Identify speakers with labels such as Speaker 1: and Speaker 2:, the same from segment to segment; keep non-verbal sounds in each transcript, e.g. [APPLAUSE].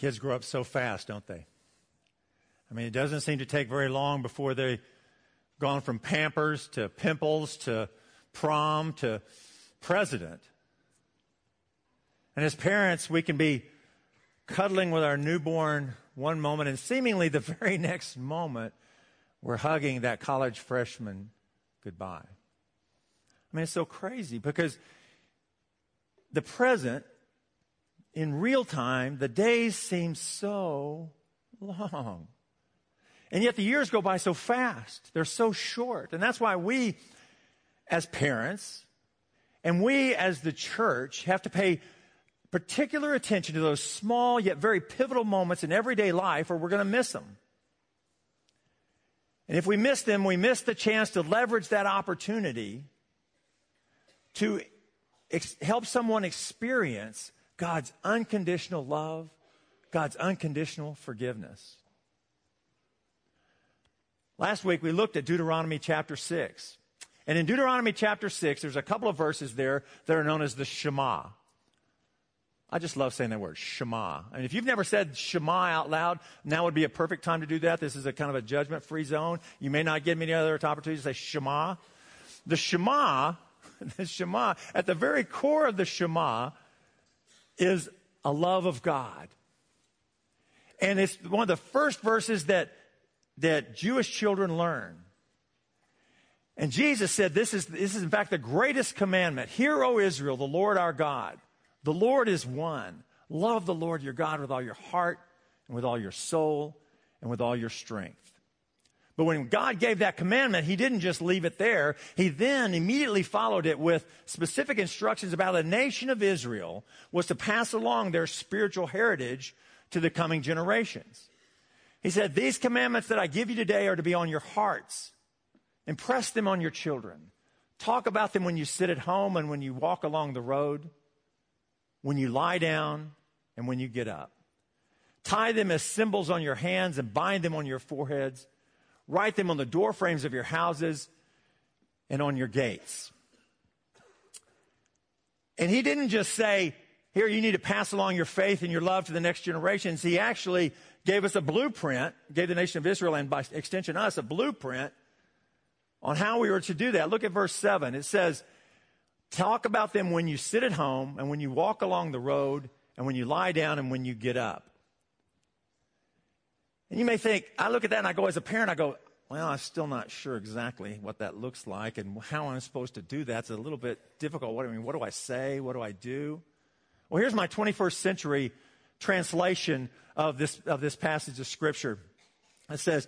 Speaker 1: Kids grow up so fast, don't they? I mean, it doesn't seem to take very long before they've gone from pampers to pimples to prom to president. And as parents, we can be cuddling with our newborn one moment, and seemingly the [LAUGHS] very next moment, we're hugging that college freshman goodbye. I mean, it's so crazy because the present, in real time, the days seem so long. And yet the years go by so fast. They're so short. And that's why we, as parents, and we as the church, have to pay particular attention to those small yet very pivotal moments in everyday life or we're going to miss them. And if we miss them, we miss the chance to leverage that opportunity to ex- help someone experience God's unconditional love, God's unconditional forgiveness. Last week we looked at Deuteronomy chapter 6. And in Deuteronomy chapter 6, there's a couple of verses there that are known as the Shema. I just love saying that word, Shema. And if you've never said Shema out loud, now would be a perfect time to do that. This is a kind of a judgment free zone. You may not get many other opportunities to say Shema. The Shema, [LAUGHS] the Shema, at the very core of the Shema is a love of God. And it's one of the first verses that that Jewish children learn. And Jesus said, this is, this is in fact the greatest commandment. Hear, O Israel, the Lord our God. The Lord is one. Love the Lord your God with all your heart and with all your soul and with all your strength. But when God gave that commandment, He didn't just leave it there. He then immediately followed it with specific instructions about the nation of Israel was to pass along their spiritual heritage to the coming generations. He said, These commandments that I give you today are to be on your hearts. Impress them on your children. Talk about them when you sit at home and when you walk along the road, when you lie down and when you get up. Tie them as symbols on your hands and bind them on your foreheads. Write them on the door frames of your houses and on your gates. And he didn't just say, here, you need to pass along your faith and your love to the next generations. He actually gave us a blueprint, gave the nation of Israel and by extension us a blueprint on how we were to do that. Look at verse 7. It says, Talk about them when you sit at home and when you walk along the road and when you lie down and when you get up. And you may think, I look at that and I go, as a parent, I go, well, I'm still not sure exactly what that looks like and how I'm supposed to do that. It's a little bit difficult. What, I mean, what do I say? What do I do? Well, here's my 21st century translation of this, of this passage of Scripture. It says,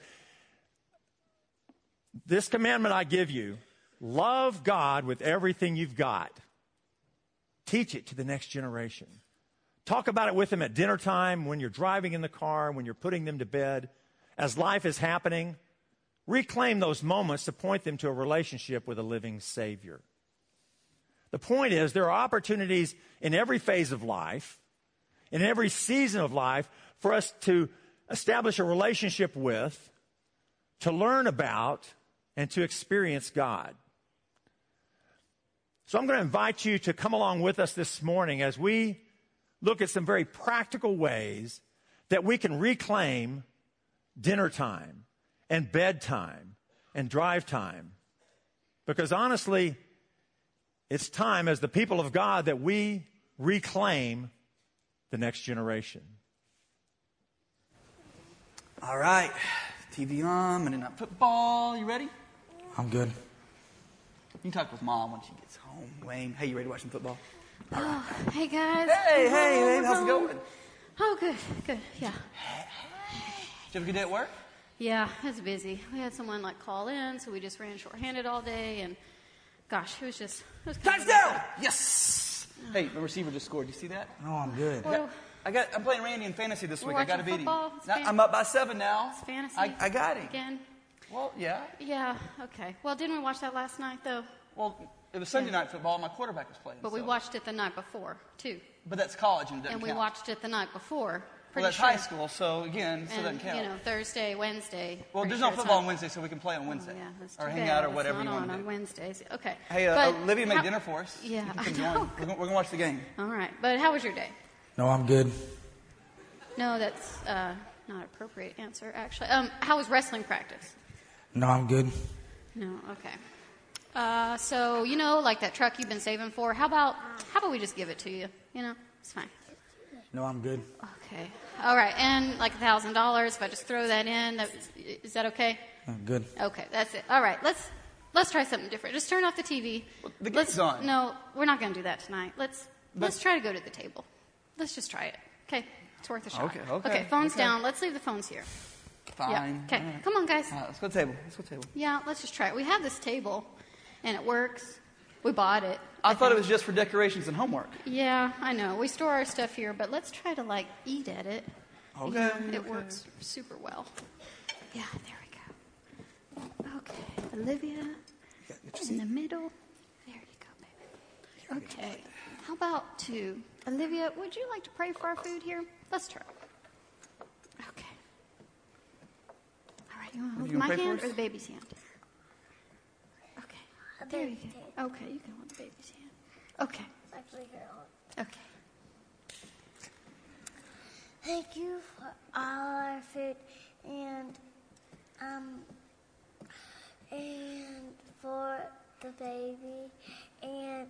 Speaker 1: This commandment I give you love God with everything you've got. Teach it to the next generation. Talk about it with them at dinner time, when you're driving in the car, when you're putting them to bed. As life is happening, reclaim those moments to point them to a relationship with a living Savior. The point is, there are opportunities in every phase of life in every season of life for us to establish a relationship with, to learn about, and to experience God. So I'm going to invite you to come along with us this morning as we look at some very practical ways that we can reclaim dinner time and bedtime and drive time. Because honestly, it's time as the people of God that we reclaim the next generation.
Speaker 2: All right, TV on, Monday Night Football. You ready?
Speaker 3: I'm good.
Speaker 2: You can talk with mom when she gets home. Wayne, hey, you ready to watch some football?
Speaker 4: Oh, hey guys.
Speaker 2: Hey, hey,
Speaker 4: Oh,
Speaker 2: babe, how's it
Speaker 4: oh.
Speaker 2: going?
Speaker 4: Oh, good, good. Yeah,
Speaker 2: Did you have a good day at work?
Speaker 4: yeah. It was busy. We had someone like call in, so we just ran shorthanded all day, and gosh, it was just it was kind
Speaker 2: Touchdown! Yes. Hey, the receiver just scored. Do You see that?
Speaker 3: No, I'm good.
Speaker 4: Well,
Speaker 2: I got. I'm playing Randy in fantasy this week. I got to beat him.
Speaker 4: football? It's
Speaker 2: Now,
Speaker 4: fan-
Speaker 2: I'm up by seven now.
Speaker 4: it's fantasy.
Speaker 2: I, I got him.
Speaker 4: again.
Speaker 2: Well, yeah.
Speaker 4: Yeah. Okay. Well, didn't we watch that last night though?
Speaker 2: Well, it was Sunday night football. My quarterback was playing.
Speaker 4: But we
Speaker 2: so-
Speaker 4: watched it the night before too,
Speaker 2: But that's college and it doesn't
Speaker 4: and we
Speaker 2: count.
Speaker 4: watched it the night before.
Speaker 2: Well, that's
Speaker 4: sure.
Speaker 2: high school, so again, so
Speaker 4: And
Speaker 2: doesn't count.
Speaker 4: you know, Thursday, Wednesday.
Speaker 2: well, there's
Speaker 4: sure
Speaker 2: no football
Speaker 4: on.
Speaker 2: on Wednesday, so we can play on Wednesday.
Speaker 4: Oh, yeah, that's
Speaker 2: or hang
Speaker 4: bad.
Speaker 2: out or
Speaker 4: It's
Speaker 2: whatever
Speaker 4: not
Speaker 2: you want
Speaker 4: on
Speaker 2: to
Speaker 4: on. Wednesdays. Okay.
Speaker 2: Hey, uh,
Speaker 4: But
Speaker 2: Olivia made
Speaker 4: how-
Speaker 2: dinner for us.
Speaker 4: Yeah, I know.
Speaker 2: We're, gonna- we're gonna watch the game.
Speaker 4: All right, but how was your day?
Speaker 3: No, I'm good.
Speaker 4: No, that's uh, not appropriate answer, actually. Um, how was wrestling practice?
Speaker 2: No, I'm good.
Speaker 4: No, okay. Uh, so you know, like that truck you've been saving for. How about how about we just give it to you? You know, it's fine.
Speaker 2: No, I'm good.
Speaker 4: Okay. All right, and like a thousand dollars. If I just throw that in, that, is that okay?
Speaker 2: I'm good.
Speaker 4: Okay, that's it. All right, let's let's try something different. Just turn off the TV.
Speaker 2: the game's
Speaker 4: let's,
Speaker 2: on.
Speaker 4: No, we're not going to do that tonight. Let's let's try to go to the table. Let's just try it. Okay, it's worth a shot.
Speaker 2: Okay, okay,
Speaker 4: Okay, phones
Speaker 2: okay.
Speaker 4: down. Let's leave the phones here.
Speaker 2: Fine.
Speaker 4: Yeah. Okay,
Speaker 2: All right.
Speaker 4: come on, guys.
Speaker 2: All right, let's go to the table. Let's go to the table.
Speaker 4: Yeah, let's just try it. We have this table, and it works. We bought it.
Speaker 2: I thought it was just for decorations and homework.
Speaker 4: Yeah, I know. We store our stuff here, but let's try to like eat at it.
Speaker 2: Okay,
Speaker 4: it
Speaker 2: okay.
Speaker 4: works super well. Yeah, there we go. Okay, Olivia in the middle. There you go, baby. Okay. How about two? Olivia, would you like to pray for our food here? Let's try. Okay. All right, you want to hold my
Speaker 2: wanna pray for
Speaker 4: hand or the baby's hand? Okay. There you go. Okay, you can hold the baby's hand. Okay. Okay.
Speaker 3: Thank you for all our food and um and for the baby and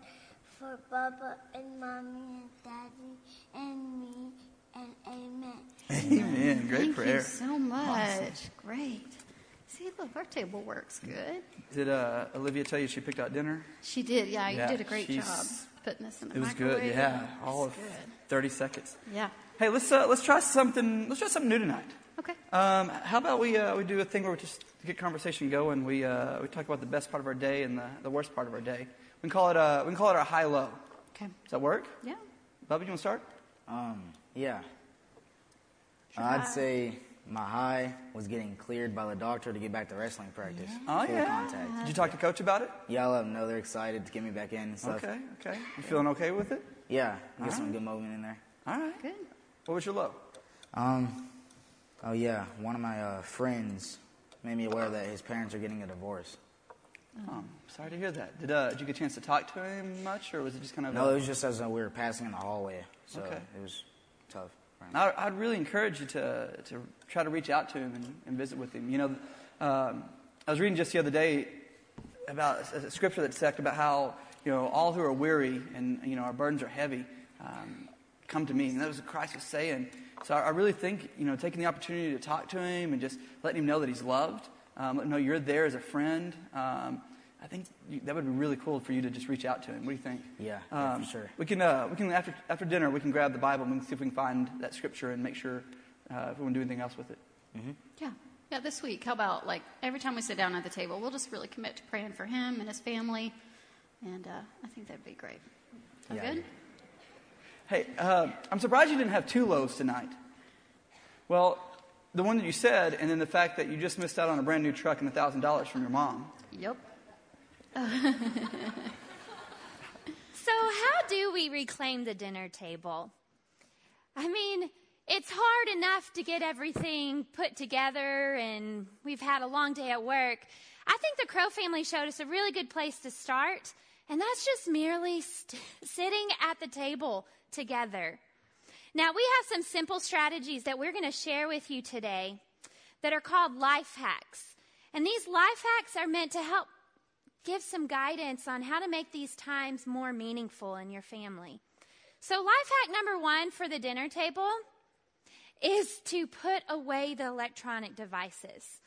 Speaker 3: for Baba and Mommy and Daddy and me and Amen.
Speaker 2: Amen. Great
Speaker 4: Thank
Speaker 2: prayer.
Speaker 4: Thank you so much. Great. See, look, our table works good.
Speaker 2: Did uh, Olivia tell you she picked out dinner?
Speaker 4: She did, yeah. You
Speaker 2: Yeah,
Speaker 4: did a great job putting this in the
Speaker 2: It was
Speaker 4: microwave.
Speaker 2: good. Yeah, all of
Speaker 4: good.
Speaker 2: 30 seconds.
Speaker 4: Yeah.
Speaker 2: Hey, let's uh, let's try something. Let's try something new tonight.
Speaker 4: Okay.
Speaker 2: Um, how about we uh, we do a thing where we just get conversation going. We uh, we talk about the best part of our day and the, the worst part of our day. We can call it uh, we can call it our high low.
Speaker 4: Okay.
Speaker 2: Does that work?
Speaker 4: Yeah.
Speaker 2: Bubba, you want to start?
Speaker 5: Um, yeah. I'd say my high was getting cleared by the doctor to get back to wrestling practice.
Speaker 2: Oh
Speaker 5: Full
Speaker 2: yeah.
Speaker 5: contact.
Speaker 2: Did you talk to coach about it?
Speaker 5: Yeah, I let them know they're excited to get me back in and stuff.
Speaker 2: Okay. Okay. You feeling okay with it?
Speaker 5: Yeah, get some good movement in there.
Speaker 2: All right.
Speaker 4: Good.
Speaker 2: What was your low?
Speaker 5: Um, oh yeah, one of my uh, friends made me aware that his parents are getting a divorce.
Speaker 2: Um, sorry to hear that. Did uh, did you get a chance to talk to him much, or was it just kind of?
Speaker 5: No,
Speaker 2: a-
Speaker 5: it was just as uh, we were passing in the hallway, so
Speaker 2: Okay.
Speaker 5: it was tough. for him.
Speaker 2: I, I'd really encourage you to, to try to reach out to him and, and visit with him. You know, um, I was reading just the other day about a, a scripture that talked about how, you know, all who are weary and, you know, our burdens are heavy, um, come to me. And that was what Christ was saying. So I, I really think, you know, taking the opportunity to talk to him and just letting him know that he's loved, um, let him know you're there as a friend. Um, I think you, that would be really cool for you to just reach out to him. What do you think?
Speaker 5: Yeah, yeah,
Speaker 2: Um,
Speaker 5: for sure.
Speaker 2: We can, uh, we can after, after dinner, we can grab the Bible and we can see if we can find that scripture and make sure uh, if we want to do anything else with it.
Speaker 4: Yeah. Yeah, this week, how about like every time we sit down at the table, we'll just really commit to praying for him and his family. And uh, I think that'd be great. Sound
Speaker 5: Yeah.
Speaker 4: good?
Speaker 2: Hey, uh, I'm surprised you didn't have two lows tonight. Well, the one that you said, and then the fact that you just missed out on a brand new truck and $1,000 from your mom.
Speaker 4: Yep. [LAUGHS]
Speaker 6: So, how do we reclaim the dinner table? I mean, it's hard enough to get everything put together, and we've had a long day at work. I think the Crow family showed us a really good place to start, and that's just merely st- [LAUGHS] sitting at the table together. Now, we have some simple strategies that we're going to share with you today that are called life hacks. And these life hacks are meant to help give some guidance on how to make these times more meaningful in your family. So, life hack number one for the dinner table is to put away the electronic devices.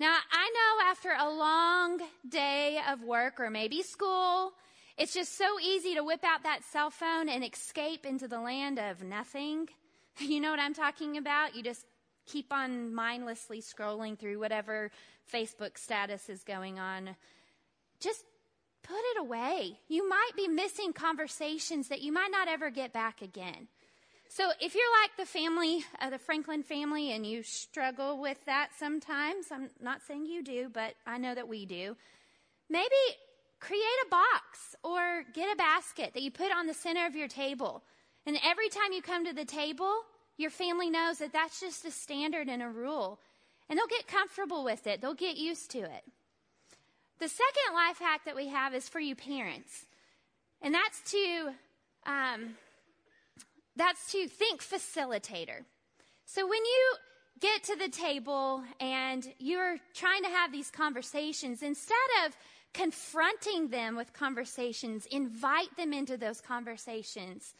Speaker 6: Now, I know after a long day of work or maybe school, it's just so easy to whip out that cell phone and escape into the land of nothing. [LAUGHS] You know what I'm talking about? You just keep on mindlessly scrolling through whatever Facebook status is going on just put it away. You might be missing conversations that you might not ever get back again. So if you're like the family, uh, the Franklin family, and you struggle with that sometimes, I'm not saying you do, but I know that we do. Maybe create a box or get a basket that you put on the center of your table. And every time you come to the table, your family knows that that's just a standard and a rule. And they'll get comfortable with it. They'll get used to it. The second life hack that we have is for you parents, and that's to um, that's to think facilitator. So when you get to the table and you're trying to have these conversations, instead of confronting them with conversations, invite them into those conversations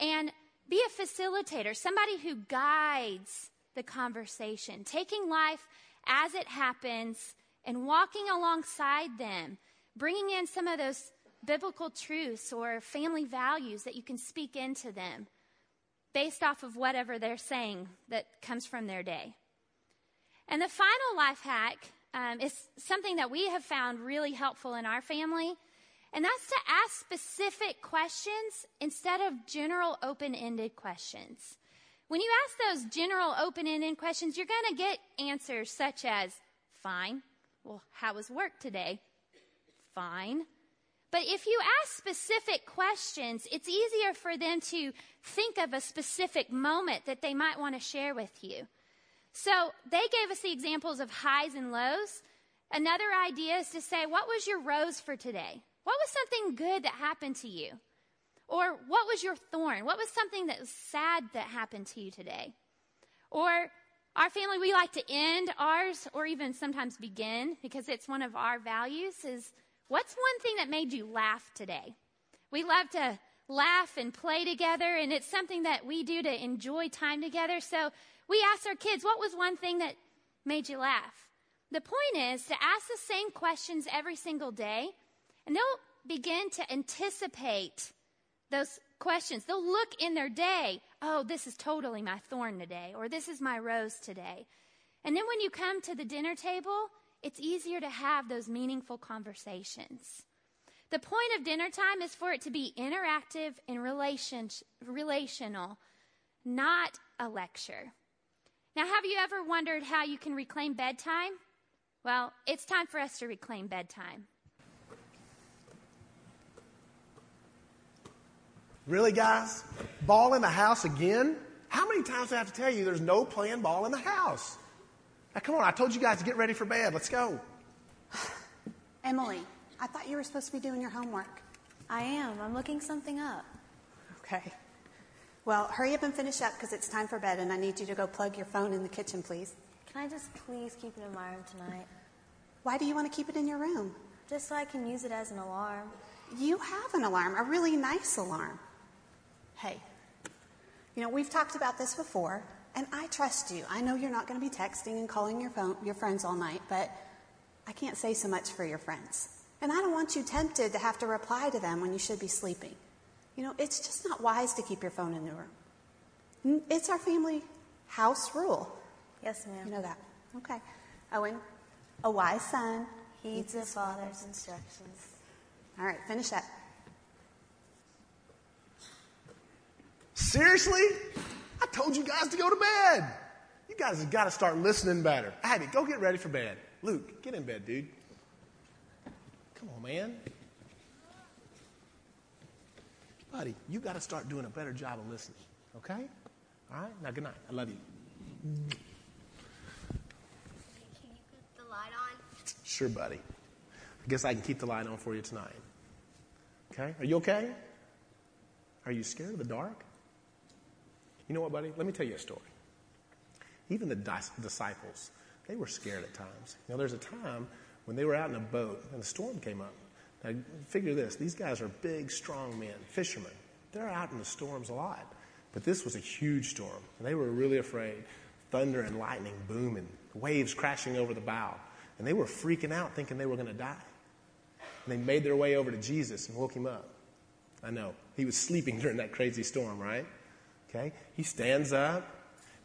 Speaker 6: and be a facilitator, somebody who guides the conversation, taking life as it happens and walking alongside them, bringing in some of those biblical truths or family values that you can speak into them based off of whatever they're saying that comes from their day. And the final life hack um, is something that we have found really helpful in our family, and that's to ask specific questions instead of general open ended questions. When you ask those general open ended questions, you're going to get answers such as, fine. Well, how was work today? Fine. But if you ask specific questions, it's easier for them to think of a specific moment that they might want to share with you. So they gave us the examples of highs and lows. Another idea is to say, what was your rose for today? What was something good that happened to you? Or what was your thorn? What was something that was sad that happened to you today? Or our family, we like to end ours or even sometimes begin because it's one of our values is What's one thing that made you laugh today? We love to laugh and play together, and it's something that we do to enjoy time together. So we ask our kids, what was one thing that made you laugh? The point is to ask the same questions every single day, and they'll begin to anticipate those questions. They'll look in their day, oh, this is totally my thorn today, or this is my rose today. And then when you come to the dinner table, it's easier to have those meaningful conversations. The point of dinner time is for it to be interactive and relation, relational, not a lecture. Now, have you ever wondered how you can reclaim bedtime? Well, it's time for us to reclaim bedtime.
Speaker 7: Really, guys? Ball in the house again? How many times do I have to tell you there's no playing ball in the house? Now, come on, I told you guys to get ready for bed. Let's go. [SIGHS]
Speaker 8: Emily, I thought you were supposed to be doing your homework.
Speaker 9: I am. I'm looking something up.
Speaker 8: Okay. Well, hurry up and finish up because it's time for bed and I need you to go plug your phone in the kitchen, please.
Speaker 9: Can I just please keep it in my room tonight?
Speaker 8: Why do you want to keep it in your room?
Speaker 9: Just so I can use it as an alarm.
Speaker 8: You have an alarm, a really nice alarm. Hey, you know, we've talked about this before. And I trust you. I know you're not going to be texting and calling your, phone, your friends all night, but I can't say so much for your friends. And I don't want you tempted to have to reply to them when you should be sleeping. You know, it's just not wise to keep your phone in the room. It's our family house rule.
Speaker 9: Yes, ma'am.
Speaker 8: You know that. Okay. Owen, a wise son
Speaker 9: heeds his father's instructions.
Speaker 8: All right, finish up.
Speaker 7: Seriously? I told you guys to go to bed. You guys have got to start listening better. Abby, go get ready for bed. Luke, get in bed, dude. Come on, man. Buddy, you got to start doing a better job of listening, okay? All right? Now, good night. I love you.
Speaker 3: Can you the light on?
Speaker 7: Sure, buddy. I guess I can keep the light on for you tonight. Okay? Are you okay? Are you scared of the dark? You know what, buddy? Let me tell you a story. Even the disciples, they were scared at times. You know, there's a time when they were out in a boat and a storm came up. Now, figure this these guys are big, strong men, fishermen. They're out in the storms a lot. But this was a huge storm, and they were really afraid. Thunder and lightning booming, waves crashing over the bow. And they were freaking out, thinking they were going to die. And they made their way over to Jesus and woke him up. I know. He was sleeping [LAUGHS] during that crazy storm, right? Okay? He stands up,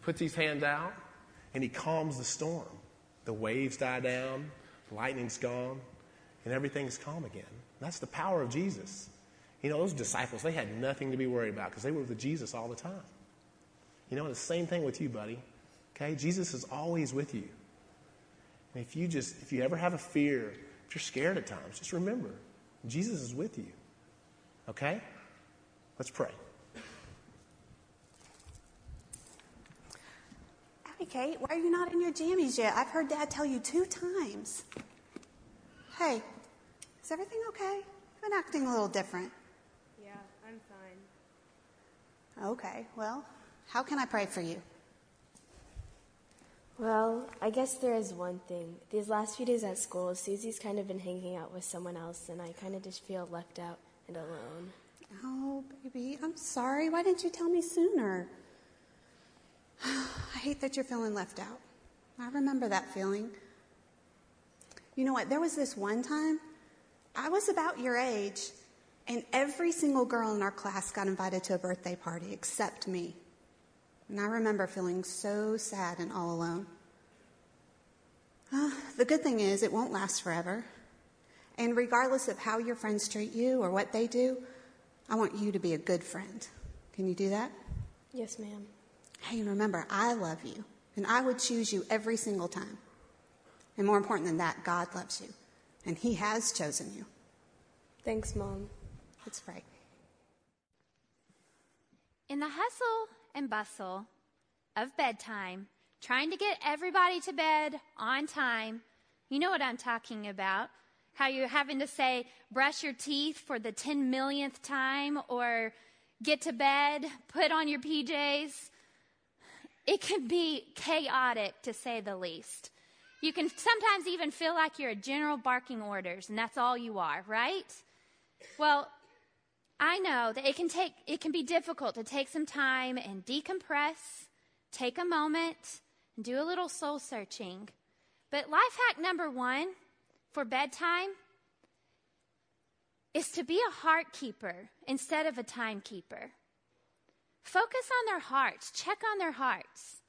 Speaker 7: puts his hands out, and he calms the storm. The waves die down, lightning's gone, and everything's calm again. That's the power of Jesus. You know, those disciples, they had nothing to be worried about because they were with Jesus all the time. You know, the same thing with you, buddy. Okay? Jesus is always with you. And if you just, if you ever have a fear, if you're scared at times, just remember, Jesus is with you. Okay? Let's pray.
Speaker 8: Hey, Kate, why are you not in your jammies yet? I've heard Dad tell you two times. Hey, is everything okay? You've been acting a little different.
Speaker 10: Yeah, I'm fine.
Speaker 8: Okay, well, how can I pray for you?
Speaker 10: Well, I guess there is one thing. These last few days at school, Susie's kind of been hanging out with someone else, and I kind of just feel left out and alone.
Speaker 8: Oh, baby, I'm sorry. Why didn't you tell me sooner? [SIGHS] I hate that you're feeling left out. I remember that feeling. You know what? There was this one time, I was about your age, and every single girl in our class got invited to a birthday party except me. And I remember feeling so sad and all alone. Uh, [SIGHS] the good thing is, it won't last forever. And regardless of how your friends treat you or what they do, I want you to be a good friend. Can you do that?
Speaker 10: Yes, ma'am.
Speaker 8: Hey, and remember, I love you, and I would choose you every single time. And more important than that, God loves you, and He has chosen you.
Speaker 10: Thanks, Mom.
Speaker 8: Let's pray.
Speaker 6: In the hustle and bustle of bedtime, trying to get everybody to bed on time, you know what I'm talking about. How you're having to say, brush your teeth for the 10 millionth time, or get to bed, put on your PJs. It can be chaotic to say the least. You can sometimes even feel like you're a general barking orders, and that's all you are, right? Well, I know that it can take it can be difficult to take some time and decompress, take a moment, and do a little soul searching. But life hack number 1 for bedtime is to be a heart keeper instead of a timekeeper. Focus on their hearts, check on their hearts.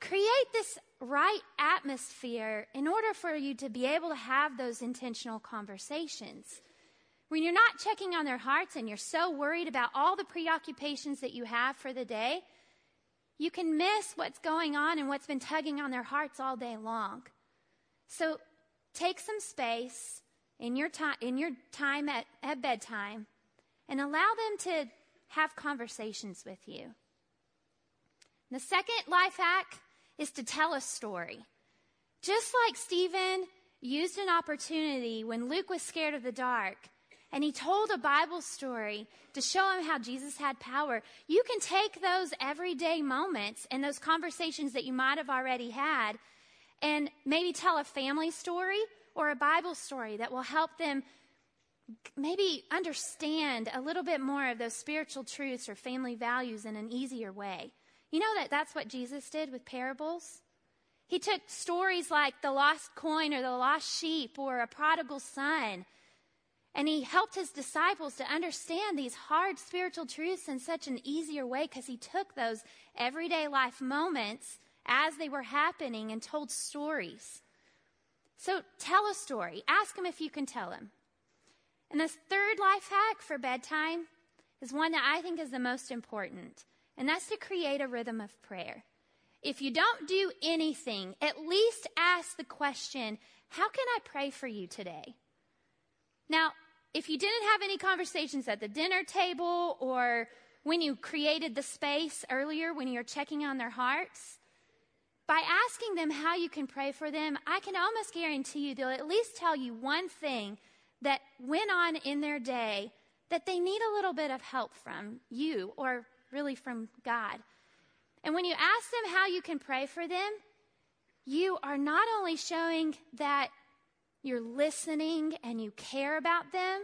Speaker 6: Create this right atmosphere in order for you to be able to have those intentional conversations. When you're not checking on their hearts and you're so worried about all the preoccupations that you have for the day, you can miss what's going on and what's been tugging on their hearts all day long. So take some space in your time, in your time at, at bedtime and allow them to have conversations with you. The second life hack is to tell a story. Just like Stephen used an opportunity when Luke was scared of the dark and he told a Bible story to show him how Jesus had power. You can take those everyday moments and those conversations that you might have already had and maybe tell a family story or a Bible story that will help them maybe understand a little bit more of those spiritual truths or family values in an easier way. You know that that's what Jesus did with parables? He took stories like the lost coin or the lost sheep or a prodigal son and he helped his disciples to understand these hard spiritual truths in such an easier way because he took those everyday life moments as they were happening and told stories. So tell a story. Ask him if you can tell him. And this third life hack for bedtime is one that I think is the most important, and that's to create a rhythm of prayer. If you don't do anything, at least ask the question, How can I pray for you today? Now, if you didn't have any conversations at the dinner table or when you created the space earlier when you're checking on their hearts, by asking them how you can pray for them, I can almost guarantee you they'll at least tell you one thing that went on in their day that they need a little bit of help from you or really from God. And when you ask them how you can pray for them, you are not only showing that you're listening and you care about them,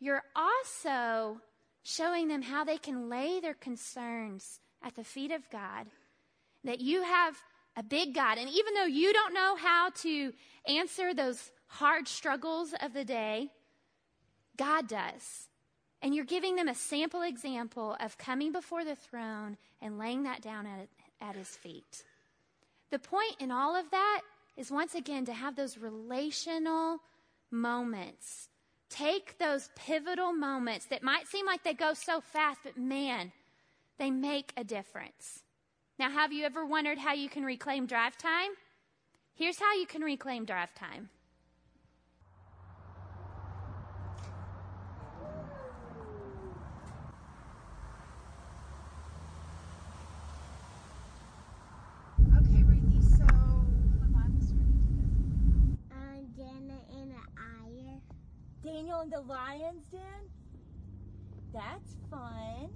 Speaker 6: you're also showing them how they can lay their concerns at the feet of God. That you have a big God. And even though you don't know how to answer those hard struggles of the day, God does. And you're giving them a sample example of coming before the throne and laying that down at, at his feet. The point in all of that is once again to have those relational moments. Take those pivotal moments that might seem like they go so fast, but man, they make a difference. Now, have you ever wondered how you can reclaim drive time? Here's how you can reclaim drive time.
Speaker 11: Daniel and the Lion's Den? That's fun.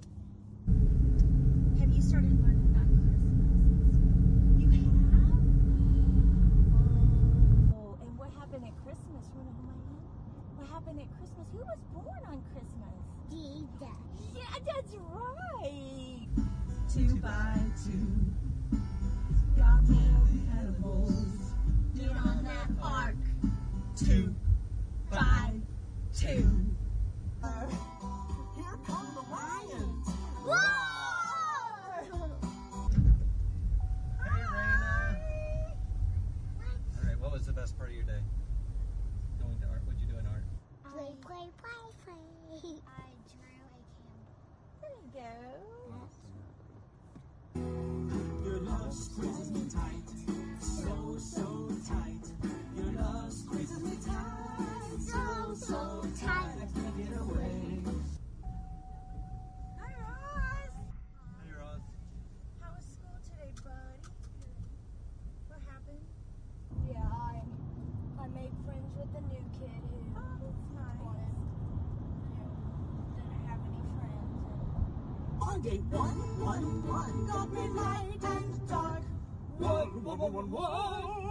Speaker 8: Have you started learning about Christmas?
Speaker 11: You have?
Speaker 12: Oh, and what happened at Christmas? You
Speaker 13: want to hold my?
Speaker 11: What happened
Speaker 12: at Christmas?
Speaker 11: Who was born on Christmas? Jesus. Yeah, that's right. Two by two. Got me edibles. Get on that ark. Two by
Speaker 13: here day one, one, one, got me light and dark. One, one, one, one, one,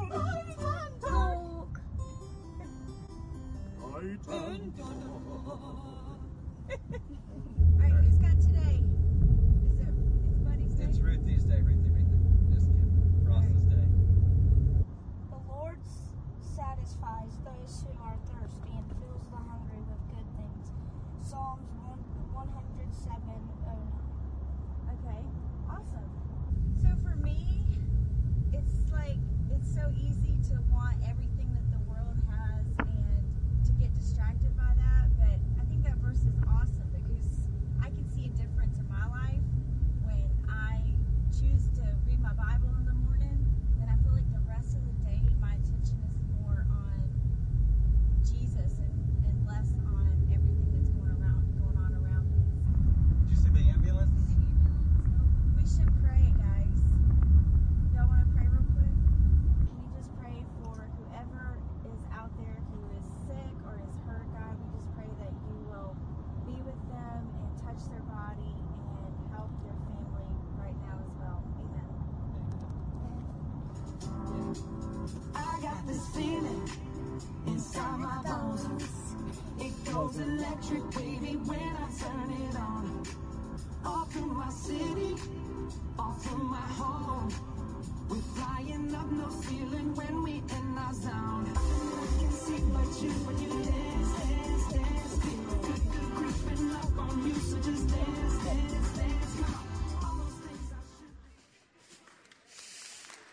Speaker 11: easy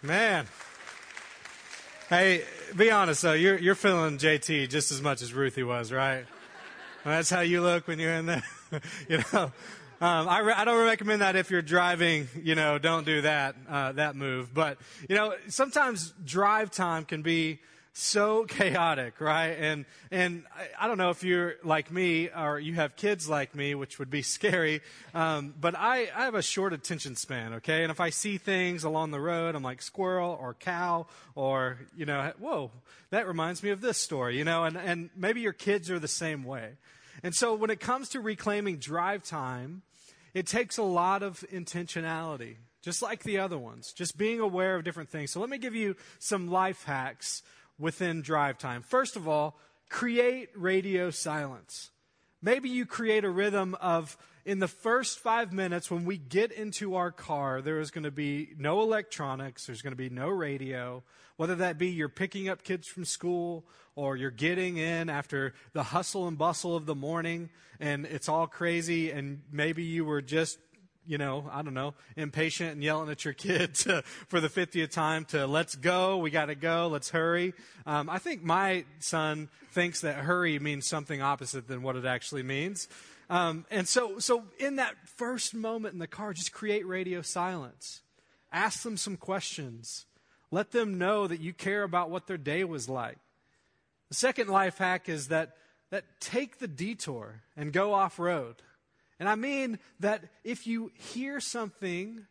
Speaker 14: Man. Hey, be honest though, you're you're feeling JT just as much as Ruthie was, right? That's how you look when you're in there, [LAUGHS] you know. Um, I, re- I don't recommend that if you're driving. You know, don't do that uh, that move. But you know, sometimes drive time can be so chaotic, right? And and I, I don't know if you're like me or you have kids like me, which would be [LAUGHS] scary. Um, but I, I have a short attention span, okay? And if I see things along the road, I'm like squirrel or cow or you know, whoa, that reminds me of this story, you know. And and maybe your kids are the same way. And so when it comes to reclaiming drive time, it takes a lot of intentionality, just like the other ones, just being aware of different things. So let me give you some life hacks within drive time. First of all, create radio silence. Maybe you create a rhythm of in the first five minutes when we get into our car, there is going to be no electronics, there's going to be no radio. Whether that be you're picking up kids from school or you're getting in after the hustle and bustle of the morning and it's all crazy and maybe you were just you know, I don't know, impatient and yelling at your kid [LAUGHS] to, for the 50th time to let's go, we got to go, let's hurry. Um, I think my son thinks that hurry means something opposite than what it actually means. Um, and so, so in that first moment in the car, just create radio silence. Ask them some questions. Let them know that you care about what their day was like. The second life hack is that, that take the detour and go off road. And I mean that if you hear something,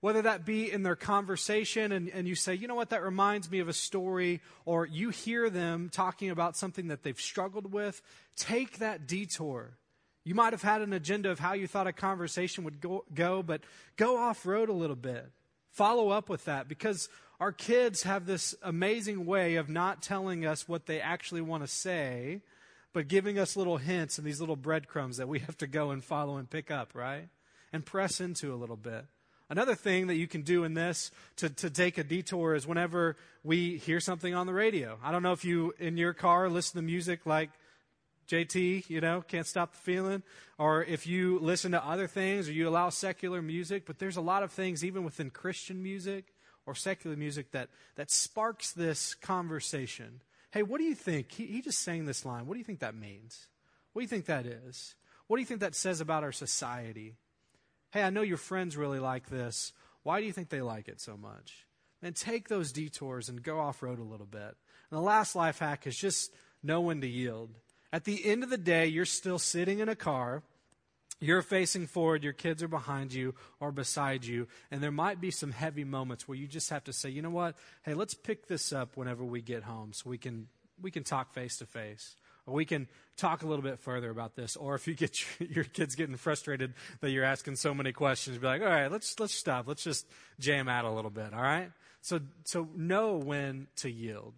Speaker 14: whether that be in their conversation and, and you say, you know what, that reminds me of a story, or you hear them talking about something that they've struggled with, take that detour. You might have had an agenda of how you thought a conversation would go, go but go off road a little bit. Follow up with that because our kids have this amazing way of not telling us what they actually want to say but giving us little hints and these little breadcrumbs that we have to go and follow and pick up, right? And press into a little bit. Another thing that you can do in this to, to take a detour is whenever we hear something on the radio. I don't know if you, in your car, listen to music like JT, you know, can't stop the feeling, or if you listen to other things or you allow secular music, but there's a lot of things, even within Christian music or secular music, that, that sparks this conversation. Hey, what do you think? He, he just sang this line. What do you think that means? What do you think that is? What do you think that says about our society? Hey, I know your friends really like this. Why do you think they like it so much? And take those detours and go off road a little bit. And the last life hack is just know when to yield. At the end of the day, you're still sitting in a car. You're facing forward, your kids are behind you or beside you, and there might be some heavy moments where you just have to say, you know what? Hey, let's pick this up whenever we get home so we can, we can talk face to face. Or we can talk a little bit further about this. Or if you get your, [LAUGHS] your kids getting frustrated that you're asking so many questions, be like, all right, let's, let's stop. Let's just jam out a little bit. All right. So, so know when to yield.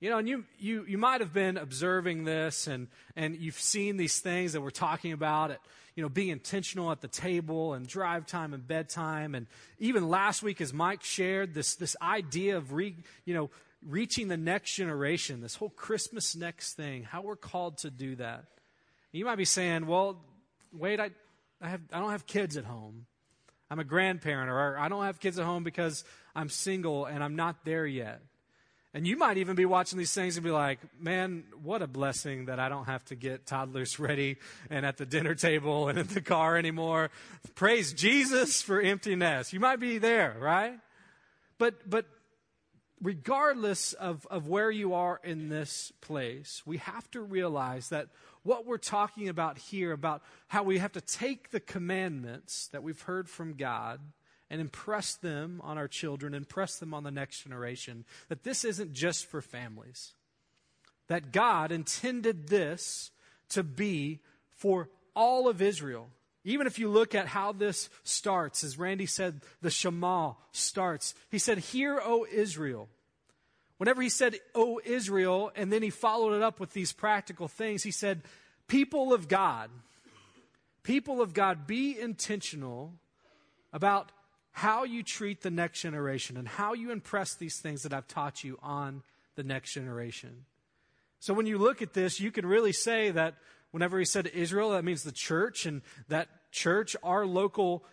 Speaker 14: You know, and you, you, you might have been observing this and, and you've seen these things that we're talking about at, you know, being intentional at the table and drive time and bedtime. And even last week, as Mike shared, this, this idea of, re, you know, reaching the next generation, this whole Christmas next thing, how we're called to do that. You might be saying, well, wait, I, I, have, I don't have kids at home. I'm a grandparent, or I don't have kids at home because I'm single and I'm not there yet. And you might even be watching these things and be like, man, what a blessing that I don't have to get toddlers [LAUGHS] ready and at the dinner table and in the car anymore. Praise Jesus for empty nest. You might be there, right? But, but regardless of, of where you are in this place, we have to realize that what we're talking about here, about how we have to take the commandments that we've heard from God and impress them on our children, impress them on the next generation. That this isn't just for families. That God intended this to be for all of Israel. Even if you look at how this starts, as Randy said, the Shema starts. He said, Hear, O Israel. Whenever he said, O Israel, and then he followed it up with these practical things, he said, People of God, people of God, be intentional about how you treat the next generation and how you impress these things that I've taught you on the next generation. So when you look at this, you can really say that whenever he said Israel, that means the church, and that church, our local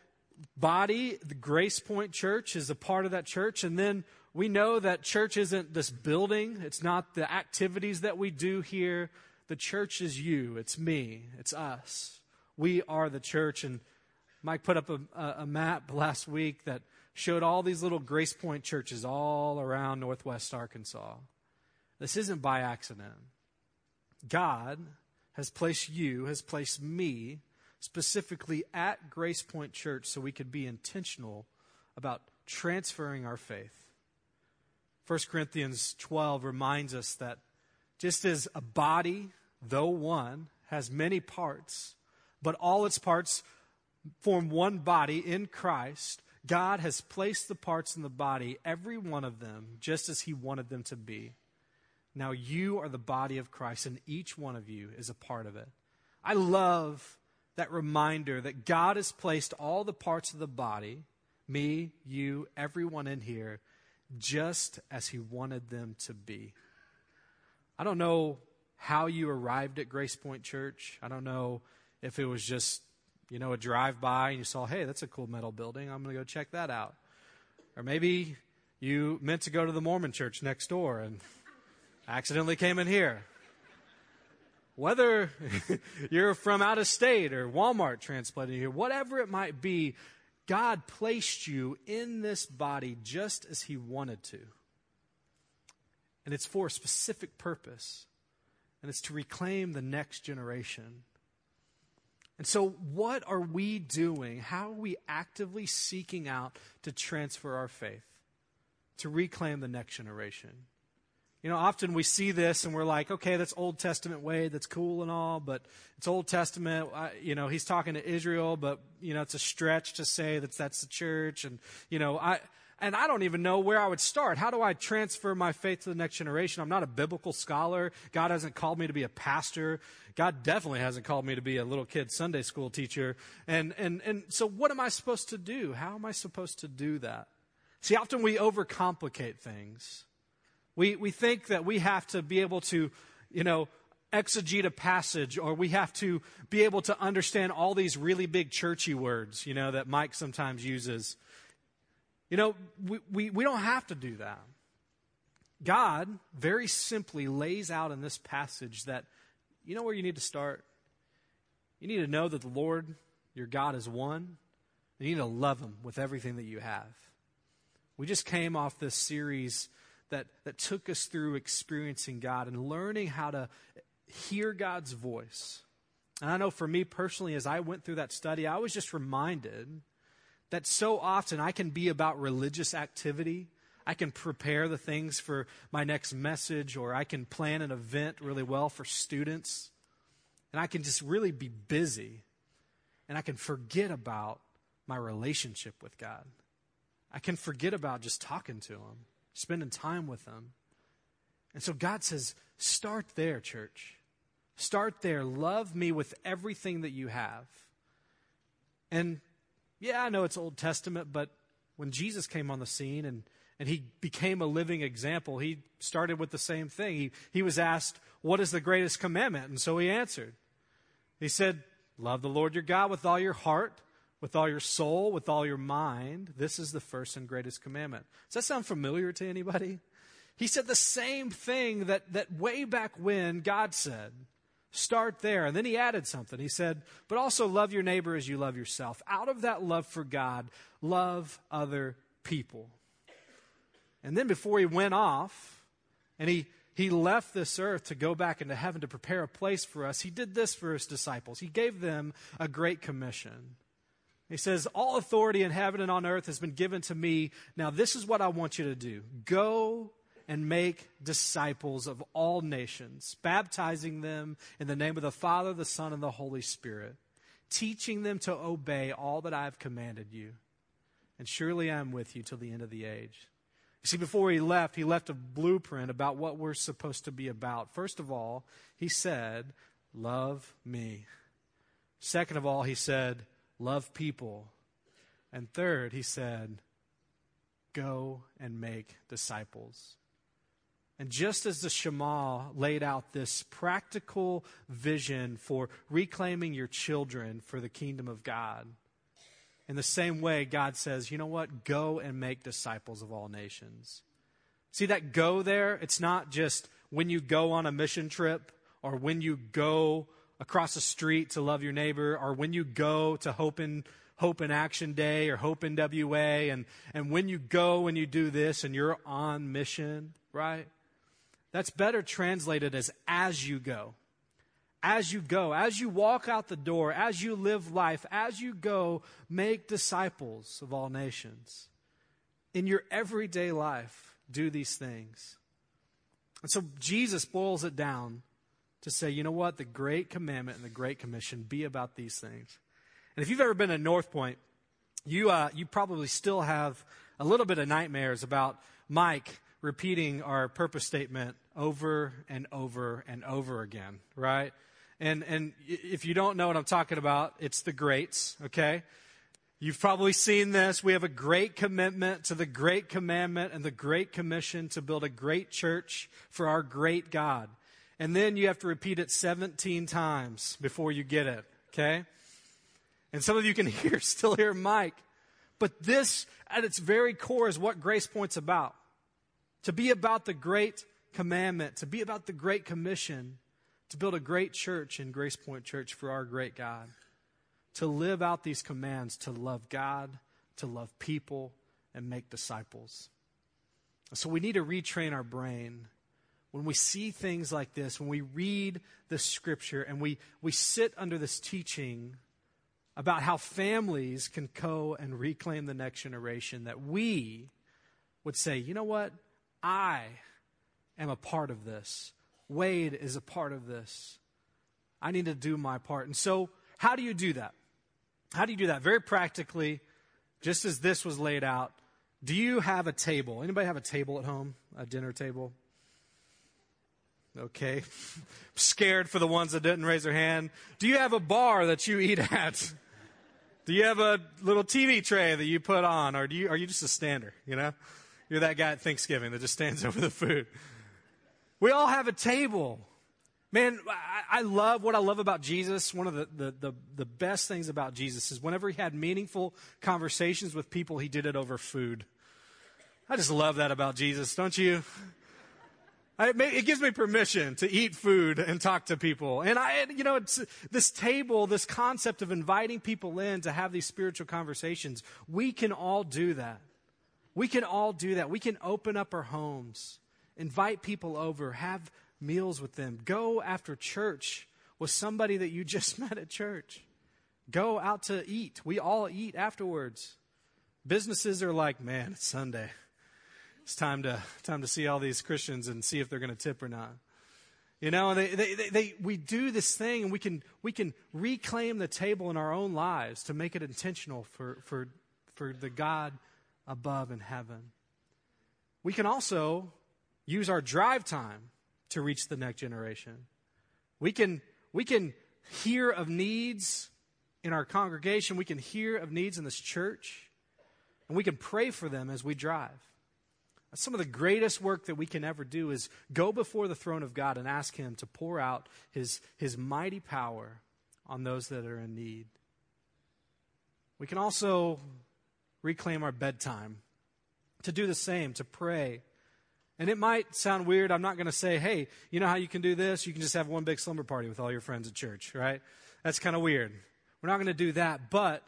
Speaker 14: body, the Grace Point Church, is a part of that church. And then we know that church isn't this building, it's not the activities that we do here. The church is you, it's me, it's us. We are the church, and Mike put up a, a, map last week that showed all these little Grace Point churches all around Northwest Arkansas. This isn't by accident. God has placed you, has placed me specifically at Grace Point Church so we could be intentional about transferring our faith. 1 Corinthians 12 reminds us that just as a body, though one, has many parts, but all its parts form one body in Christ, God has placed the parts in the body, every one of them, just as He wanted them to be. Now you are the body of Christ, and each one of you is a part of it. I love that reminder that God has placed all the parts of the body, me, you, everyone in here, just as He wanted them to be. I don't know how you arrived at Grace Point Church. I don't know if it was just you know, a drive by and you saw, hey, that's a cool metal building. I'm going to go check that out. Or maybe you meant to go to the Mormon church next door and accidentally came in here. Whether [LAUGHS] you're from out of state or Walmart transplanted here, whatever it might be, God placed you in this body just as He wanted to. And it's for a specific purpose, and it's to reclaim the next generation. And so, what are we doing? How are we actively seeking out to transfer our faith, to reclaim the next generation? You know, often we see this and we're like, okay, that's Old Testament way, that's cool and all, but it's Old Testament. I, you know, he's talking to Israel, but, you know, it's a stretch to say that that's the church. And, you know, I, and I don't even know where I would start. How do I transfer my faith to the next generation? I'm not a biblical scholar. God hasn't called me to be a pastor. God definitely hasn't called me to be a little kid Sunday school teacher. And, and, and so what am I supposed to do? How am I supposed to do that? See, often we overcomplicate things. We, we think that we have to be able to, you know, exegete a passage or we have to be able to understand all these really big churchy words, you know, that Mike sometimes uses. You know, we, we, we don't have to do that. God very simply lays out in this passage that you know where you need to start? You need to know that the Lord, your God, is one. You need to love him with everything that you have. We just came off this series that, that took us through experiencing God and learning how to hear God's voice. And I know for me personally, as I went through that study, I was just reminded that so often I can be about religious activity. I can prepare the things for my next message, or I can plan an event really well for students. And I can just really be busy. And I can forget about my relationship with God. I can forget about just talking to Him, spending time with Him. And so God says, start there, church. Start there. Love me with everything that you have. And yeah, I know it's Old Testament, but when Jesus came on the scene and, and he became a living example, he started with the same thing. He, he was asked, What is the greatest commandment? And so he answered. He said, Love the Lord your God with all your heart, with all your soul, with all your mind. This is the first and greatest commandment. Does that sound familiar to anybody? He said the same thing that, that way back when God said. Start there. And then he added something. He said, but also love your neighbor as you love yourself. Out of that love for God, love other people. And then before he went off and he, he left this earth to go back into heaven to prepare a place for us, he did this for his disciples. He gave them a great commission. He says, All authority in heaven and on earth has been given to me. Now, this is what I want you to do go and make disciples of all nations, baptizing them in the name of the Father, the Son, and the Holy Spirit, teaching them to obey all that I have commanded you. And surely I am with you till the end of the age. You see, before he left, he left a blueprint about what we're supposed to be about. First of all, he said, Love me. Second of all, he said, Love people. And third, he said, Go and make disciples. And just as the Shema laid out this practical vision for reclaiming your children for the kingdom of God, in the same way, God says, you know what? Go and make disciples of all nations. See that go there? It's not just when you go on a mission trip or when you go across the street to love your neighbor or when you go to Hope in, Hope in Action Day or Hope in WA and, and when you go and you do this and you're on mission, right? That's better translated as as you go. As you go, as you walk out the door, as you live life, as you go, make disciples of all nations. In your everyday life, do these things. And so Jesus boils it down to say, you know what? The great commandment and the great commission be about these things. And if you've ever been to North Point, you, uh, you probably still have a little bit of nightmares about Mike repeating our purpose statement over and over and over again, right? And, and if you don't know what I'm talking about, it's the greats, okay? You've probably seen this. We have a great commitment to the great commandment and the great commission to build a great church for our great God. And then you have to repeat it 17 times before you get it, okay? And some of you can [LAUGHS] hear, still hear Mike. But this, at its very core, is what Grace Point's about. To be about the great commandment, to be about the Great Commission, to build a great church in Grace Point Church for our great God, to live out these commands, to love God, to love people, and make disciples. So we need to retrain our brain. When we see things like this, when we read the scripture and we, we sit under this teaching about how families can co and reclaim the next generation, that we would say, you know what? I am a part of this. Wade is a part of this. I need to do my part. And so, how do you do that? How do you do that? Very practically, just as this was laid out, Do you have a table? Anybody have a table at home? A dinner table? Okay. [LAUGHS] Scared for the ones that didn't raise their hand. Do you have a bar that you eat at? Do you have a little TV tray that you put on, or do you, are you just a stander? You know, you're that guy at Thanksgiving that just stands [LAUGHS] over the food. We all have a table. Man, I, I love what I love about Jesus. One of the, the, the, the best things about Jesus is whenever he had meaningful conversations with people, he did it over food. I just love that about Jesus, don't you? It gives me permission to eat food and talk to people. And I, you know, it's this table, this concept of inviting people in to have these spiritual conversations. We can all do that. We can all do that. We can open up our homes, invite people over, have meals with them, go after church with somebody that you [LAUGHS] just met at church. Go out to eat. We all eat afterwards. Businesses are like, man, it's Sunday it's time to time to see all these Christians and see if they're going to tip or not. You know, they, they, they, they, we do this thing and we can, we can reclaim the table in our own lives to make it intentional for, for, for the God above in heaven. We can also use our drive time to reach the next generation. We can, we can hear of needs in our congregation, we can hear of needs in this church, and we can pray for them as we drive. Some of the greatest work that we can ever do is go before the throne of God and ask Him to pour out His, his mighty power on those that are in need. We can also reclaim our bedtime to do the same, to pray. And it might sound weird. I'm not going to say, hey, you know how you can do this? You can just have one big slumber party with all your friends at church, right? That's kind of weird. We're not going to do that. But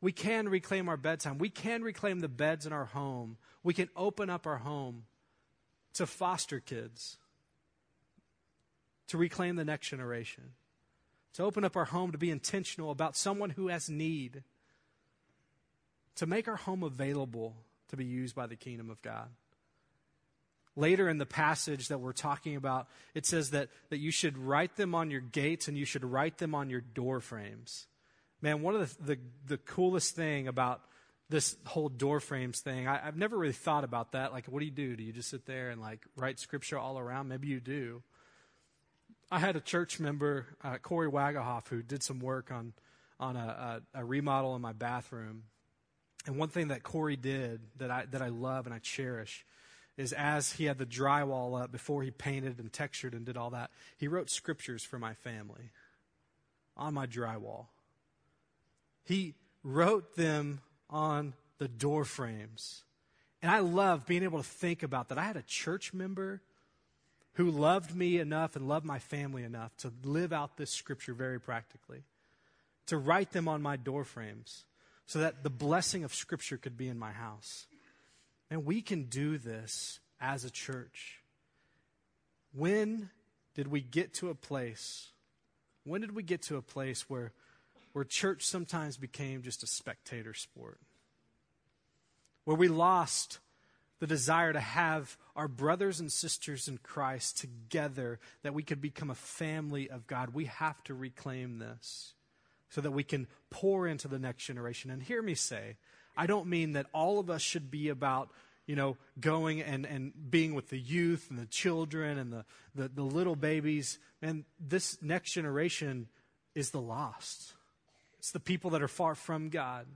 Speaker 14: we can reclaim our bedtime. We can reclaim the beds in our home. We can open up our home to foster kids, to reclaim the next generation, to open up our home to be intentional about someone who has need, to make our home available to be used by the kingdom of God. Later in the passage that we're talking about, it says that, that you should write them on your gates and you should write them on your door frames. Man, one of the, the, the coolest thing about this whole door frames thing, I, have never really thought about that. Like, what do you do? Do you just sit there and like write scripture all around? Maybe you do. I had a church member, uh, Corey Wagahoff, who did some work on, on a, a, a remodel in my bathroom. And one thing that Corey did that I, that I love and I cherish is as he had the drywall up before he painted and textured and did all that, he wrote scriptures for my family on my drywall. He wrote them on the door frames. And I love being able to think about that. I had a church member who loved me enough and loved my family enough to live out this scripture very practically, to write them on my door frames so that the blessing of scripture could be in my house. And we can do this as a church. When did we get to a place? When did we get to a place where where church sometimes became just a spectator sport, where we lost the desire to have our brothers and sisters in Christ together, that we could become a family of God. We have to reclaim this so that we can pour into the next generation. And hear me say, I don't mean that all of us should be about you know, going and, and being with the youth and the children and the, the, the little babies. And this next generation is the lost. It's the people that are far from God,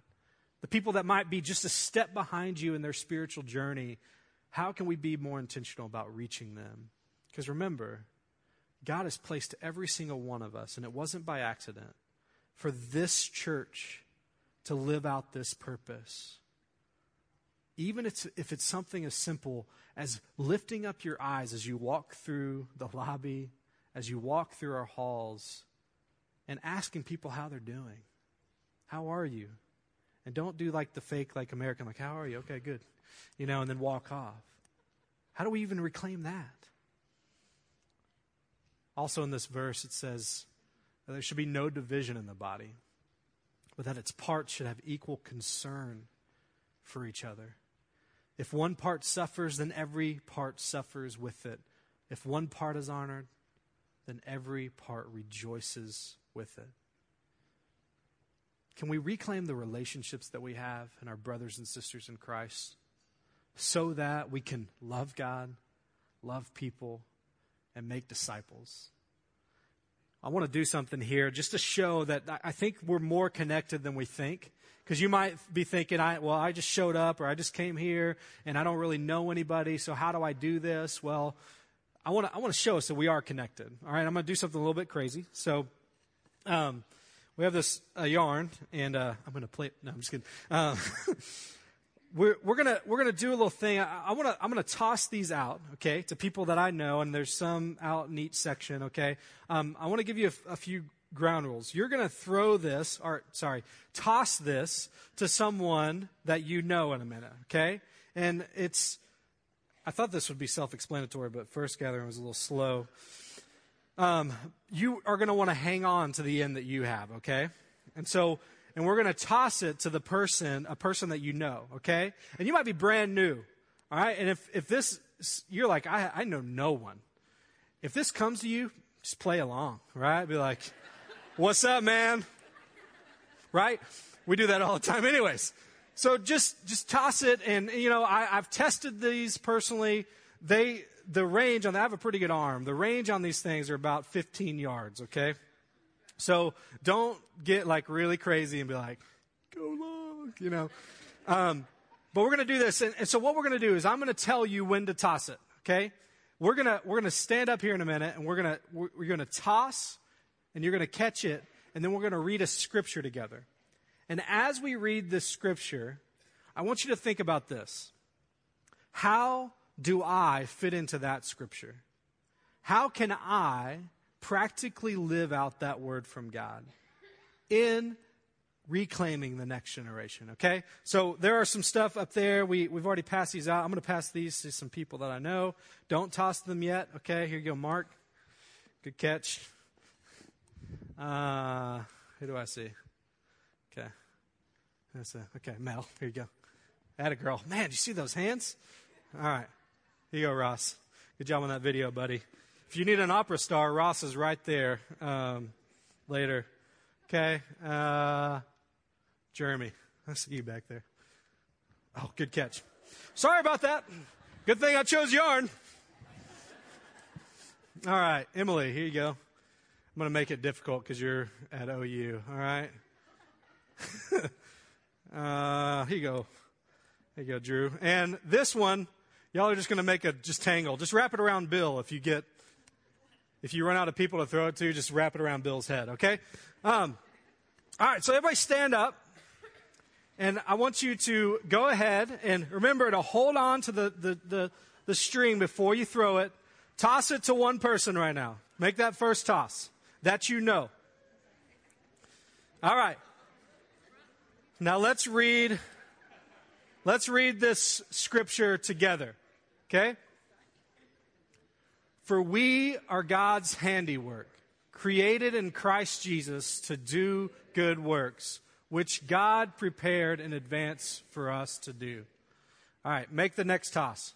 Speaker 14: the people that might be just a step behind you in their spiritual journey. How can we be more intentional about reaching them? Because remember, God has placed every single one of us, and it wasn't by accident, for this church to live out this purpose. Even if it's something as simple as lifting up your eyes as you walk through the lobby, as you walk through our halls, and asking people how they're doing. How are you? And don't do like the fake, like American, like, how are you? Okay, good. You know, and then walk off. How do we even reclaim that? Also in this verse, it says there should be no division in the body, but that its parts should have equal concern for each other. If one part suffers, then every part suffers with it. If one part is honored, then every part rejoices with it. Can we reclaim the relationships that we have and our brothers and sisters in Christ? so that we can love God, love people, and make disciples. I want to do something here just to show that I think we're more connected than we think. Because you might be thinking, I, well, I just showed up or I just came here and I don't really know anybody, so how do I do this? Well, I want to I want to show us that we are connected. All right, I'm going to do something a little bit crazy. So, um, we have this uh, yarn, and uh, I'm going to play. No, I'm just kidding. Uh, [LAUGHS] we're we're gonna we're gonna do a little thing. I, I want to I'm gonna toss these out, okay, to people that I know, and there's some out in each section, okay. Um, I want to give you a, a few ground rules. You're to throw this, or sorry, toss this to someone that you know in a minute, okay? And it's I thought this would be self explanatory, but first gathering was a little slow. Um, you are to want to hang on to the end that you have, okay? And so, and we're going to toss it to the person, a person that you know, okay? And you might be brand new, all right? And if, if this, you're like, I, I know no one. If this comes to you, just play along, right? Be like, what's up, man? Right? We do that all the time, anyways. So just just toss it, and you know I, I've tested these personally. They the range on I have a pretty good arm. The range on these things are about 15 yards. Okay, so don't get like really crazy and be like, go long, you know. Um, but we're going to do this, and, and so what we're going to do is I'm going to tell you when to toss it. Okay, we're gonna we're gonna stand up here in a minute, and we're gonna we're, we're gonna toss, and you're gonna catch it, and then we're gonna read a scripture together. And as we read this scripture, I want you to think about this. How do I fit into that scripture? How can I practically live out that word from God in reclaiming the next generation? Okay? So there are some stuff up there. We, we've already passed these out. I'm going to pass these to some people that I know. Don't toss them yet. Okay? Here you go, Mark. Good catch. Uh, who do I see? Okay. That's a, okay, Mel. Here you go. Add a girl. Man, you see those hands? All right. Here you go, Ross. Good job on that video, buddy. If you need an opera star, Ross is right there um, later. Okay. Uh, Jeremy. I see you back there. Oh, good catch. Sorry about that. Good thing I chose yarn. All right, Emily, here you go. I'm going to make it difficult because you're at OU. All right. [LAUGHS] Uh, here you go. There you go, Drew. And this one, y'all are just going to make a just tangle. Just wrap it around Bill if you get, if you run out of people to throw it to, just wrap it around Bill's head, okay? Um, all right, so everybody stand up. And I want you to go ahead and remember to hold on to the, the, the, the string before you throw it. Toss it to one person right now. Make that first toss. That you know. All right. Now let's read let's read this scripture together. Okay? For we are God's handiwork, created in Christ Jesus to do good works, which God prepared in advance for us to do. All right, make the next toss.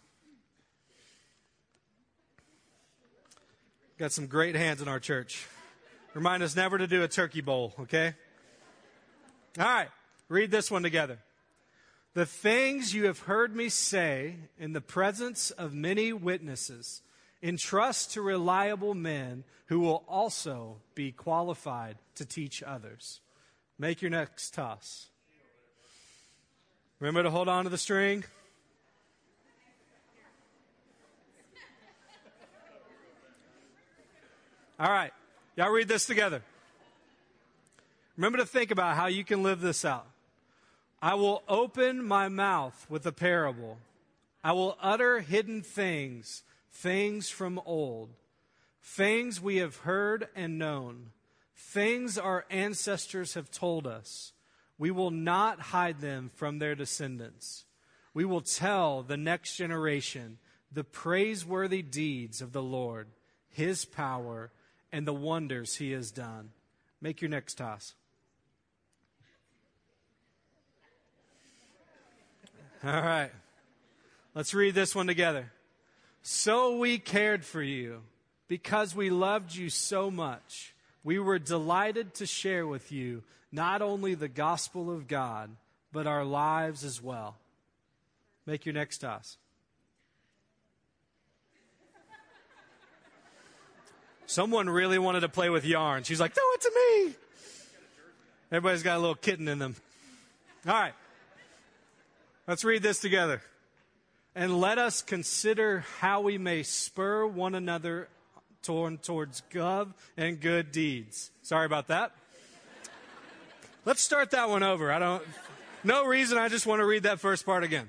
Speaker 14: Got some great hands in our church. Remind us never to do a turkey bowl, okay? All right. Read this one together. The things you have heard me say in the presence of many witnesses, entrust to reliable men who will also be qualified to teach others. Make your next toss. Remember to hold on to the string. All right. Y'all read this together. Remember to think about how you can live this out. I will open my mouth with a parable. I will utter hidden things, things from old, things we have heard and known, things our ancestors have told us. We will not hide them from their descendants. We will tell the next generation the praiseworthy deeds of the Lord, his power, and the wonders he has done. Make your next toss. All right. Let's read this one together. So we cared for you because we loved you so much. We were delighted to share with you not only the gospel of God, but our lives as well. Make your next toss. Someone really wanted to play with yarn. She's like, throw it to me. Everybody's got a little kitten in them. All right. Let's read this together. And let us consider how we may spur one another toward, towards love and good deeds. Sorry about that. Let's start that one over. I don't, no reason. I just want to read that first part again.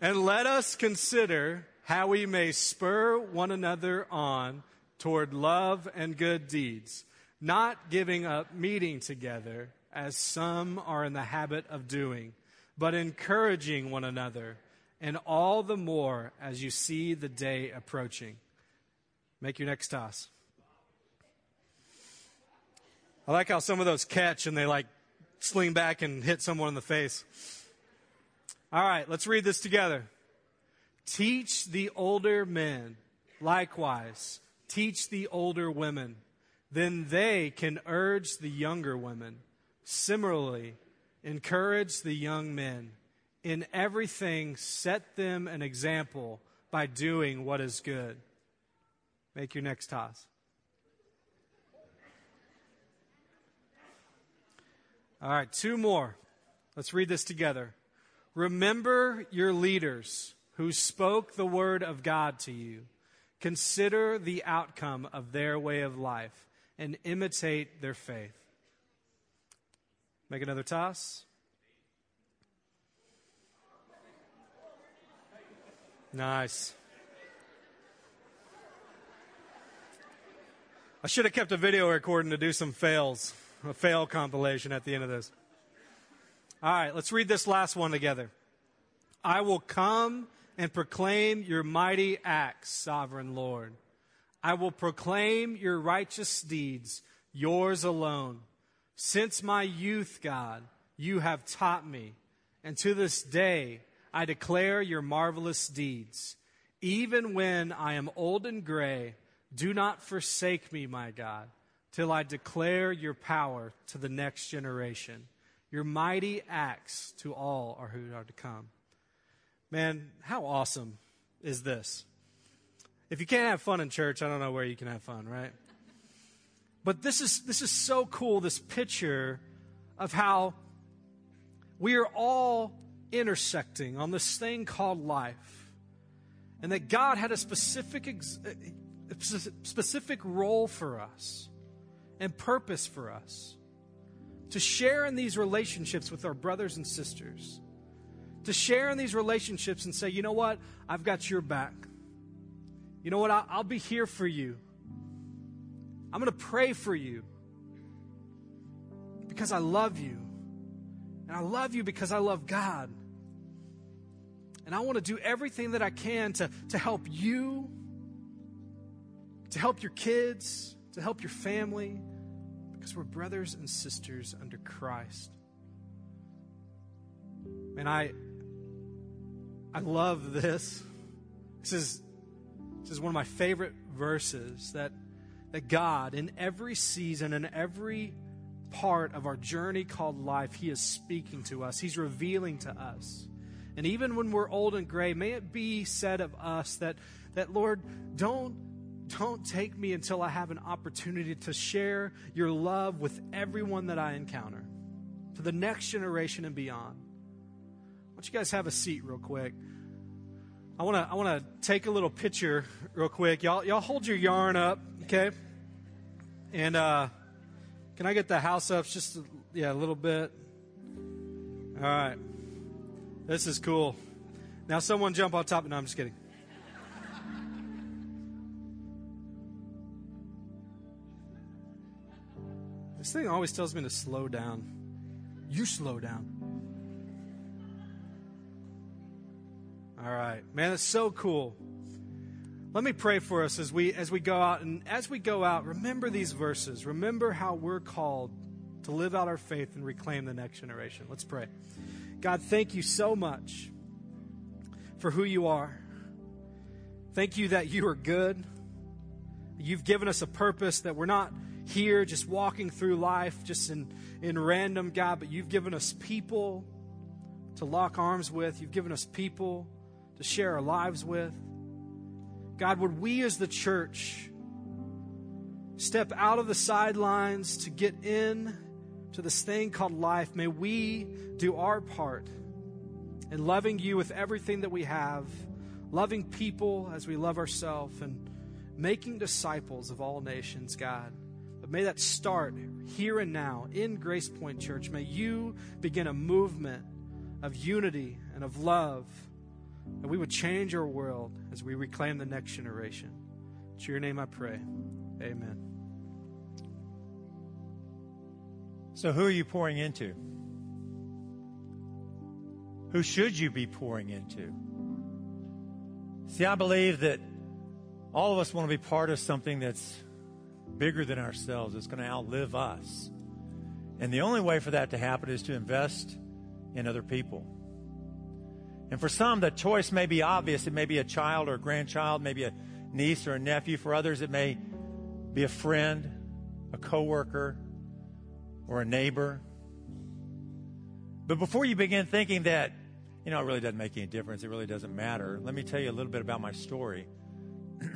Speaker 14: And let us consider how we may spur one another on toward love and good deeds, not giving up meeting together as some are in the habit of doing, but encouraging one another, and all the more as you see the day approaching. Make your next toss. I like how some of those catch and they like sling back and hit someone in the face. All right, let's read this together. Teach the older men, likewise, teach the older women. Then they can urge the younger women. Similarly, encourage the young men. In everything, set them an example by doing what is good. Make your next toss. All right, two more. Let's read this together. Remember your leaders who spoke the word of God to you. Consider the outcome of their way of life and imitate their faith. Make another toss. Nice. I should have kept a video recording to do some fails, a fail compilation at the end of this. All right, let's read this last one together. I will come and proclaim your mighty acts, sovereign Lord. I will proclaim your righteous deeds, yours alone. Since my youth, God, you have taught me, and to this day I declare your marvelous deeds. Even when I am old and gray, do not forsake me, my God, till I declare your power to the next generation, your mighty acts to all who are to come. Man, how awesome is this? If you can't have fun in church, I don't know where you can have fun, right? But this is this is so cool this picture of how we are all intersecting on this thing called life. And that God had a specific a eh, specific role for us and purpose for us to share in these relationships with our brothers and sisters to share in these relationships and say, you know what? I've got your back. You know what? I'll, I'll be here for you. I'm going to pray for you because I love you. And I love you because I love God. And I want to do everything that I can to, to help you, to help your kids, to help your family, because we're brothers and sisters under Christ. And I, I love this. This is, this is one of my favorite verses that, that God, in every season, in every part of our journey called life, He is speaking to us. He's revealing to us. And even when we're old and gray, may it be said of us that, that Lord, don't, don't take me until I have an opportunity to share your love with everyone that I encounter, to the next generation and beyond. Why don't you guys have a seat real quick? I want to I want to take a little picture real quick. Y'all y'all hold your yarn up, okay? And uh, can I get the house up just a, yeah a little bit? All right, this is cool. Now someone jump on top. No, I'm just kidding. This thing always tells me to slow down. You slow down. All right. Man, it's so cool. Let me pray for us as we as we go out and as we go out, remember these verses. Remember how we're called to live out our faith and reclaim the next generation. Let's pray. God, thank you so much for who you are. Thank you that you are good. You've given us a purpose that we're not here just walking through life just in, in random, God, but you've given us people to lock arms with. You've given us people to share our lives with. God, would we as the church step out of the sidelines to get in to this thing called life? May we do our part in loving you with everything that we have, loving people as we love ourselves, and making disciples of all nations, God. But may that start here and now in Grace Point Church. May you begin a movement of unity and of love. And we would change our world as we reclaim the next generation. To your name I pray. Amen.
Speaker 1: So, who are you pouring into? Who should you be pouring into? See, I believe that all of us want to be part of something that's bigger than ourselves, that's going to outlive us. And the only way for that to happen is to invest in other people. And for some, the choice may be obvious. It may be a child or a grandchild, maybe a niece or a nephew. For others, it may be a friend, a coworker, or a neighbor. But before you begin thinking that, you know, it really doesn't make any difference, it really doesn't matter, let me tell you a little bit about my story. [CLEARS THROAT]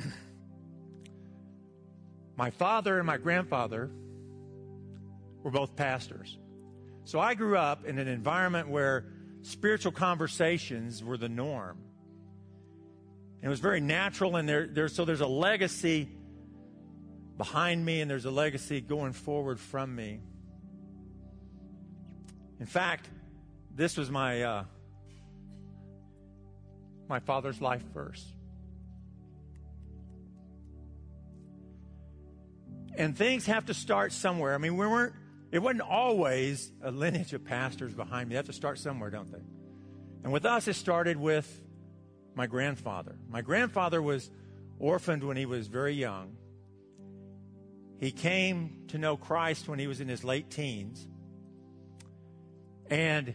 Speaker 1: my father and my grandfather were both pastors. So I grew up in an environment where spiritual conversations were the norm. And it was very natural, and there, there, so there's a legacy behind me, and there's a legacy going forward from me. In fact, this was my uh, my father's life verse. And things have to start somewhere. I mean, we weren't it wasn't always a lineage of pastors behind me. They have to start somewhere, don't they? And with us, it started with my grandfather. My grandfather was orphaned when he was very young. He came to know Christ when he was in his late teens. And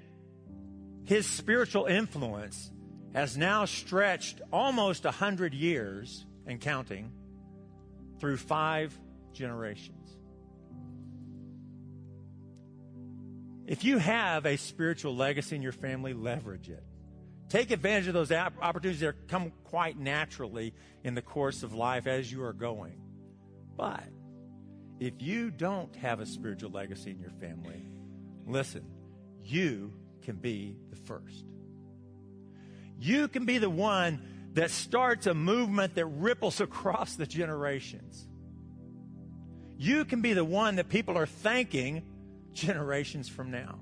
Speaker 1: his spiritual influence has now stretched almost a hundred years and counting through five generations. If you have a spiritual legacy in your family, leverage it. Take advantage of those opportunities that come quite naturally in the course of life as you are going. But if you don't have a spiritual legacy in your family, listen, you can be the first. You can be the one that starts a movement that ripples [LAUGHS] across the generations. You can be the one that people are thanking generations from now.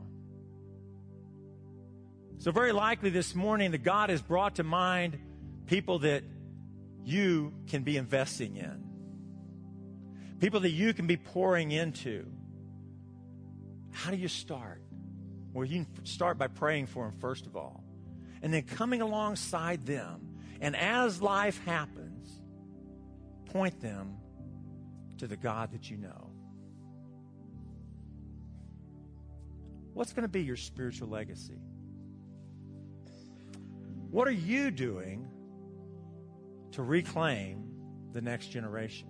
Speaker 1: So, very likely this morning, that God has brought to mind people that you can be investing in, people that you can be pouring into. How do you start? Well, you can start by praying for them, first of all, and then coming alongside them. And as life happens, point them to the God that you know. What's going to be your spiritual legacy? What are you doing to reclaim the next generation?